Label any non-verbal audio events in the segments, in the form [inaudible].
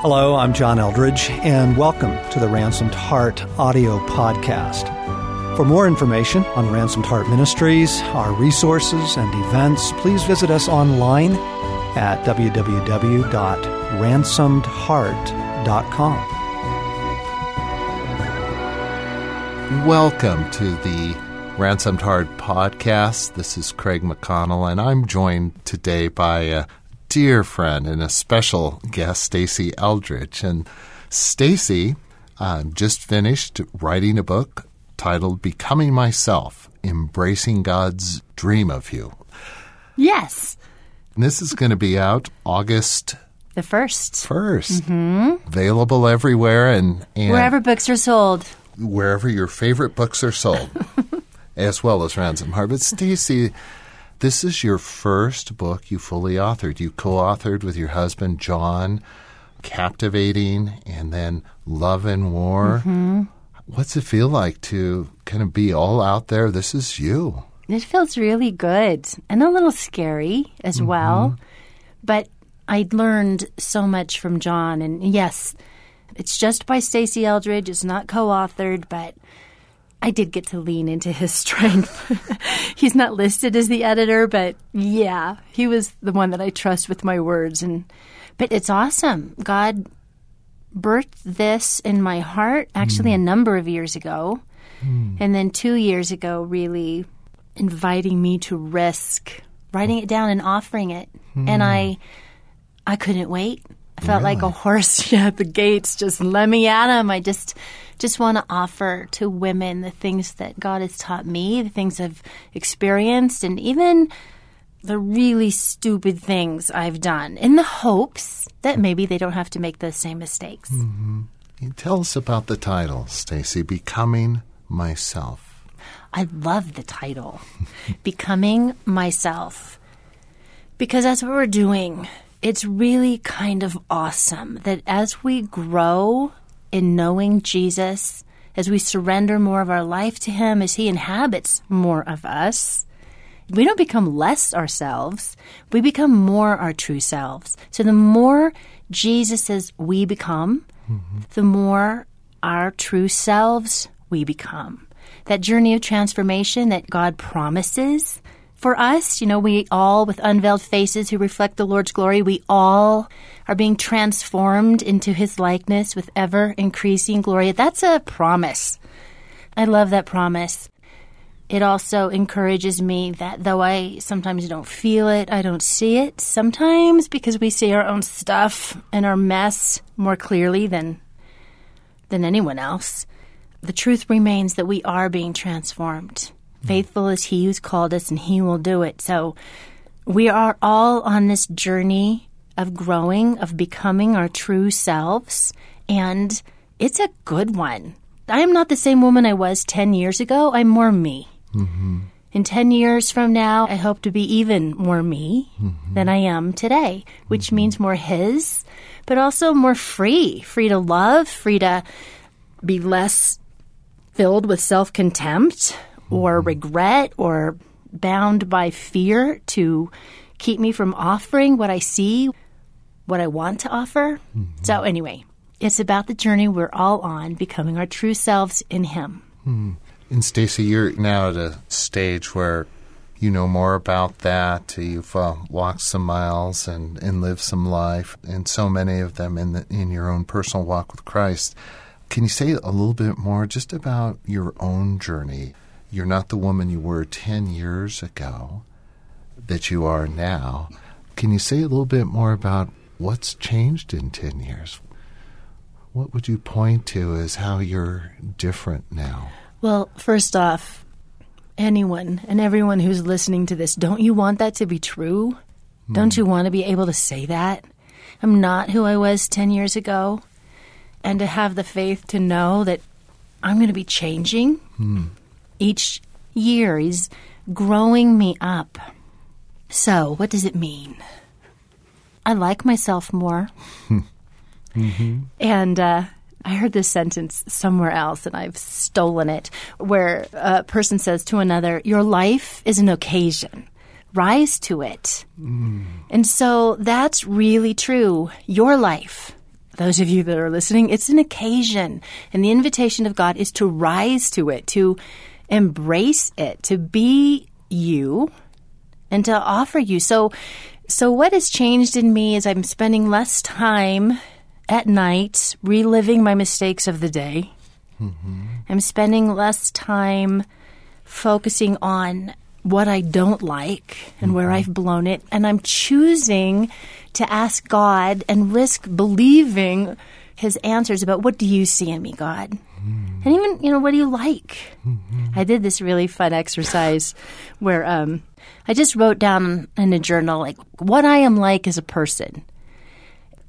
Hello, I'm John Eldredge, and welcome to the Ransomed Heart audio podcast. For more information on Ransomed Heart Ministries, our resources, and events, please visit us online at www.ransomedheart.com. Welcome to the Ransomed Heart podcast. This is Craig McConnell, and I'm joined today by a dear friend and a special guest, Stasi Eldredge. And Stasi uh, just finished writing a book titled Becoming Myself Embracing God's Dream of You. Yes. And this is going to be out August the 1st. 1st. Mm-hmm. Available everywhere and, and wherever books are sold. Wherever your favorite books are sold, [laughs] as well as Ransom Heart. But Stasi, this is your first book you fully authored. You co authored with your husband, John, Captivating, and then Love and War. Mm-hmm. What's it feel like to kind of be all out there? This is you. It feels really good and a little scary as Mm-hmm. well. But I learned so much from John. And yes, it's just by Stasi Eldredge. It's not co authored, but I did get to lean into his [laughs] strength. He's not listed as the editor, but yeah, he was the one that I trust with my words. And but it's awesome. God birthed this in my heart actually a hmm. number of years ago. Hmm. And then two years ago, really inviting me to risk writing it down and offering it. And I hmm. I couldn't wait. I felt like a horse yeah, [laughs] at the gates, just let me at him. I just just want to offer to women the things that God has taught me, the things I've experienced, and even the really stupid things I've done in the hopes that maybe they don't have to make the same mistakes. Mm-hmm. Tell us about the title, Stasi, Becoming Myself. I love the title, [laughs] Becoming Myself, because that's what we're doing. It's really kind of awesome that as we grow in knowing Jesus, as we surrender more of our life to Him, as He inhabits more of us, we don't become less ourselves. We become more our true selves. So the more Jesus says we become, mm-hmm. the more our true selves we become. That journey of transformation that God promises for us, you know, we all, with unveiled faces who reflect the Lord's glory, we all are being transformed into His likeness with ever increasing glory. That's a promise. I love that promise. It also encourages me that though I sometimes don't feel it, I don't see it, sometimes because we see our own stuff and our mess more clearly than than anyone else, the truth remains that we are being transformed. Faithful is he who's called us and he will do it. So we are all on this journey of growing, of becoming our true selves, and it's a good one. I am not the same woman I was 10 years ago. I'm more me. Mm-hmm. In 10 years from now, I hope to be even more me mm-hmm. than I am today, which mm-hmm. means more His, but also more free. Free to love, free to be less filled with self contempt or mm-hmm. regret or bound by fear to keep me from offering what I see, what I want to offer. Mm-hmm. So, anyway, it's about the journey we're all on, becoming our true selves in Him. Hmm. And Stasi, you're now at a stage where you know more about that. You've uh, walked some miles and, and lived some life, and so many of them in the, in your own personal walk with Christ. Can you say a little bit more just about your own journey? You're not the woman you were 10 years ago that you are now. Can you say a little bit more about what's changed in 10 years? What would you point to as how you're different now? Well, first off, anyone and everyone who's listening to this, don't you want that to be true? Hmm. Don't you want to be able to say that? I'm not who I was 10 years ago. And to have the faith to know that I'm going to be changing hmm. Each year is growing me up. So, what does it mean? I like myself more. [laughs] And uh, I heard this sentence somewhere else, and I've stolen it, where a person says to another, Your life is an occasion. Rise to it. And so that's really true. Your life, those of you that are listening, it's an occasion. And the invitation of God is to rise to it, to embrace it, to be you and to offer you. So, so what has changed in me is I'm spending less time at night reliving my mistakes of the day. Mm-hmm. I'm spending less time focusing on what I don't like and mm-hmm. where I've blown it. And I'm choosing to ask God and risk believing his answers about what do you see in me, God? And even, you know, what do you like? Mm-hmm. I did this really fun exercise where um, I just wrote down in a journal, like, what I am like as a person.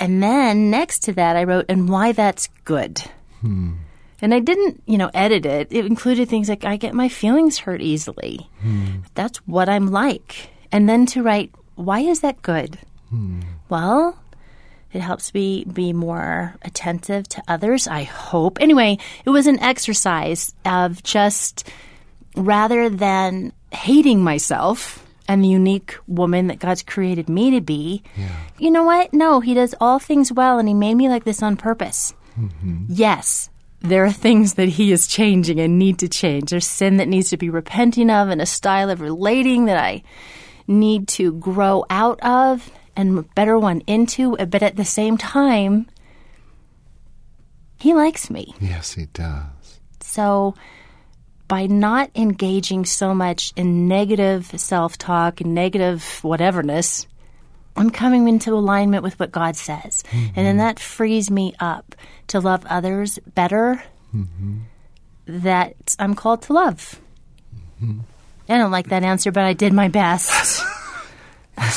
And then next to that, I wrote, and why that's good. Hmm. And I didn't, you know, edit it. It included things like I get my feelings hurt easily. Hmm. That's what I'm like. And then to write, why is that good? Hmm. Well, it helps me be more attentive to others, I hope. Anyway, it was an exercise of just rather than hating myself and the unique woman that God's created me to be, yeah. you know what? No, He does all things well and He made me like this on purpose. Mm-hmm. Yes, there are things that he is changing and need to change. There's sin that needs to be repenting of and a style of relating that I need to grow out of and better one into. But at the same time, he likes me. Yes, he does. So by not engaging so much in negative self talk and negative whateverness, I'm coming into alignment with what God says. Mm-hmm. And then that frees me up to love others better mm-hmm. that I'm called to love. Mm-hmm. I don't like that answer, but I did my best. [laughs]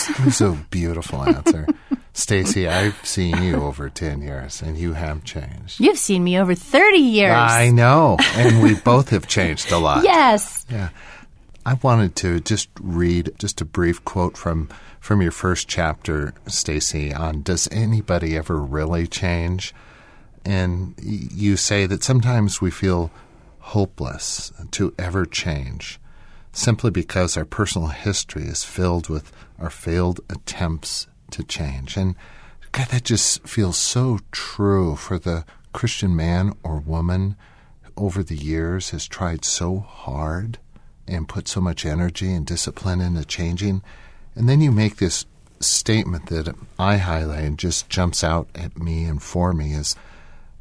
[laughs] was a beautiful answer. Stasi, I've seen you over 10 years and you have changed. You've seen me over 30 years. I know. And we both have changed a lot. Yes. Yeah. I wanted to just read just a brief quote from from your first chapter, Stasi, on does anybody ever really change? And you say that sometimes we feel hopeless to ever change simply because our personal history is filled with our failed attempts to change. And God, that just feels so true for the Christian man or woman over the years has tried so hard and put so much energy and discipline into changing and then you make this statement that I highlight and just jumps out at me and for me is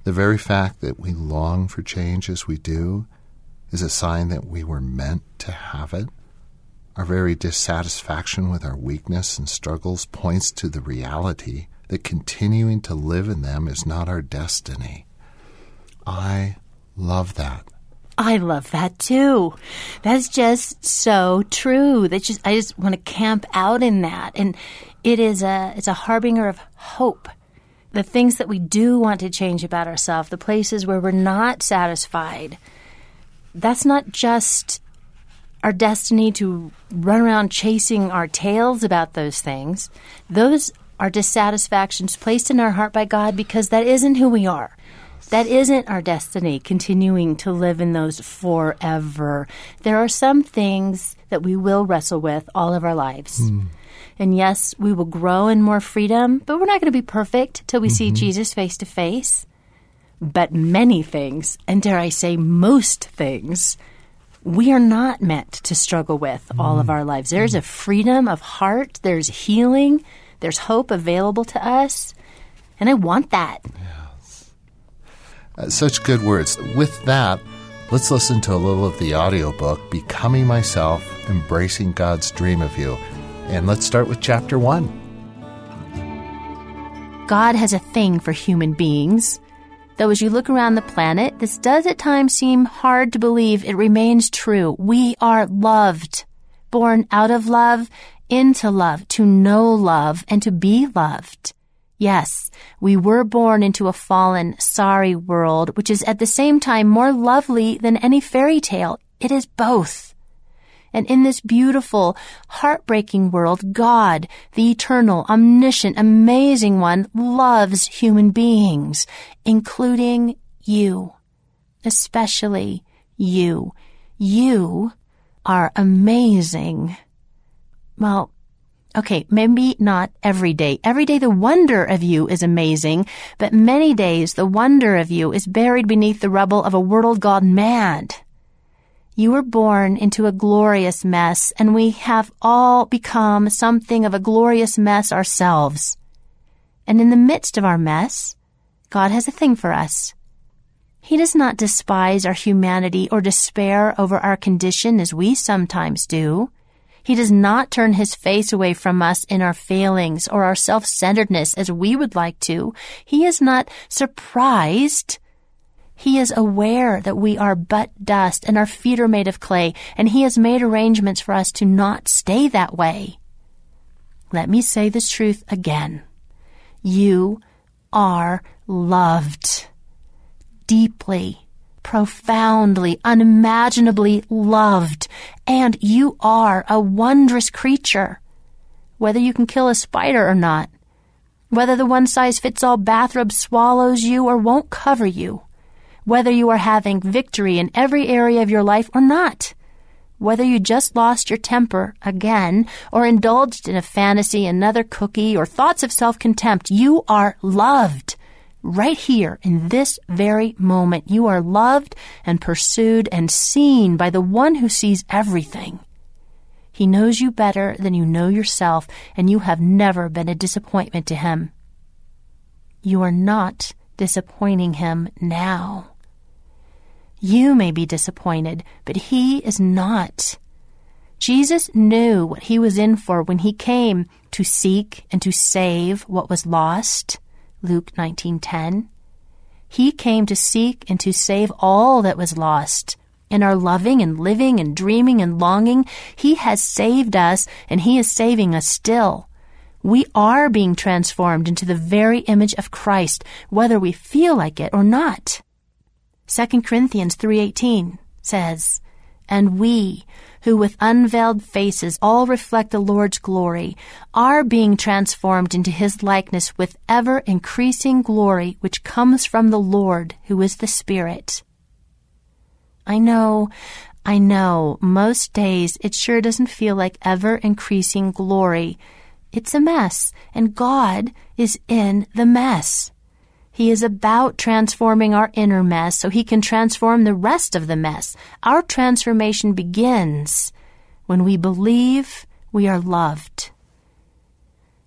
the very fact that we long for change as we do is a sign that we were meant to have it. Our very dissatisfaction with our weakness and struggles points to the reality that continuing to live in them is not our destiny. I love that. I love that too. That's just so true. That just I just want to camp out in that. And it is a it's a harbinger of hope. The things that we do want to change about ourselves, the places where we're not satisfied. That's not just our destiny to run around chasing our tails about those things. Those are dissatisfactions placed in our heart by God because that isn't who we are. That isn't our destiny, continuing to live in those forever. There are some things that we will wrestle with all of our lives. Mm. And yes, we will grow in more freedom, but we're not going to be perfect till we mm-hmm. see Jesus face to face. But many things, and dare I say most things, we are not meant to struggle with mm. all of hmm. our lives. There's a freedom of heart, there's healing, there's hope available to us. And I want that. Yeah. Uh, such good words. With that, let's listen to a little of the audiobook, Becoming Myself, Embracing God's Dream of You. And let's start with chapter one. God has a thing for human beings. Though as you look around the planet, this does at times seem hard to believe, it remains true. We are loved, born out of love, into love, to know love, and to be loved. Yes, we were born into a fallen, sorry world, which is at the same time more lovely than any fairy tale. It is both. And in this beautiful, heartbreaking world, God, the eternal, omniscient, amazing one, loves human beings, including you. Especially you. You are amazing. Well, Okay, maybe not every day. Every day the wonder of you is amazing, but many days the wonder of you is buried beneath the rubble of a world gone mad. You were born into a glorious mess, and we have all become something of a glorious mess ourselves. And in the midst of our mess, God has a thing for us. He does not despise our humanity or despair over our condition as we sometimes do. He does not turn his face away from us in our failings or our self-centeredness as we would like to. He is not surprised. He is aware that we are but dust and our feet are made of clay, and he has made arrangements for us to not stay that way. Let me say this truth again. You are loved deeply profoundly, unimaginably loved, and you are a wondrous creature. Whether you can kill a spider or not, whether the one size fits all bathrobe swallows you or won't cover you, whether you are having victory in every area of your life or not, whether you just lost your temper again or indulged in a fantasy, another cookie, or thoughts of self contempt, you are loved right here in this very moment. You are loved and pursued and seen by the one who sees everything. He knows you better than you know yourself, and you have never been a disappointment to him. You are not disappointing him now. You may be disappointed, but he is not. Jesus knew what he was in for when he came to seek and to save what was lost. Luke 19:10. He came to seek and to save all that was lost. In our loving and living and dreaming and longing, He has saved us and He is saving us still. We are being transformed into the very image of Christ, whether we feel like it or not. 2 Corinthians 3:18 says, "And we, who with unveiled faces all reflect the Lord's glory, are being transformed into his likeness with ever increasing glory which comes from the Lord who is the Spirit. I know, I know, most days it sure doesn't feel like ever increasing glory. It's a mess, and God is in the mess. He is about transforming our inner mess so he can transform the rest of the mess. Our transformation begins when we believe we are loved.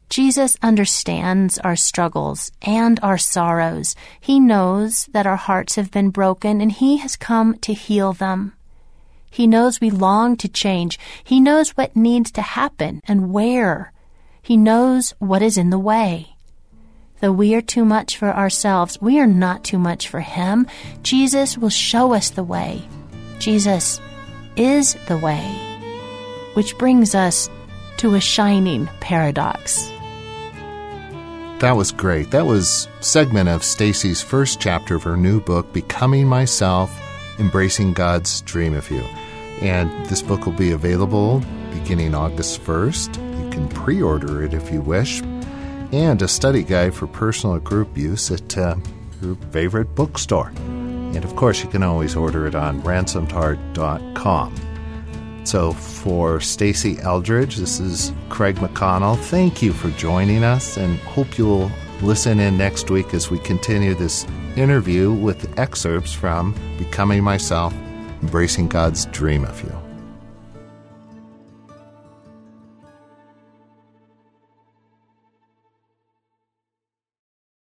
Jesus understands our struggles and our sorrows. He knows that our hearts have been broken and He has come to heal them. He knows we long to change. He knows what needs to happen and where. He knows what is in the way. Though we are too much for ourselves, we are not too much for Him. Jesus will show us the way. Jesus is the way. Which brings us to a shining paradox. That was great. That was segment of Stasi's first chapter of her new book, Becoming Myself, Embracing God's Dream of You. And this book will be available beginning August 1st. You can pre order it if you wish and a study guide for personal group use at uh, your favorite bookstore. And of course, you can always order it on ransomedheart.com. So for Stasi Eldredge, this is Craig McConnell. Thank you for joining us and hope you'll listen in next week as we continue this interview with excerpts from Becoming Myself, Embracing God's Dream of You.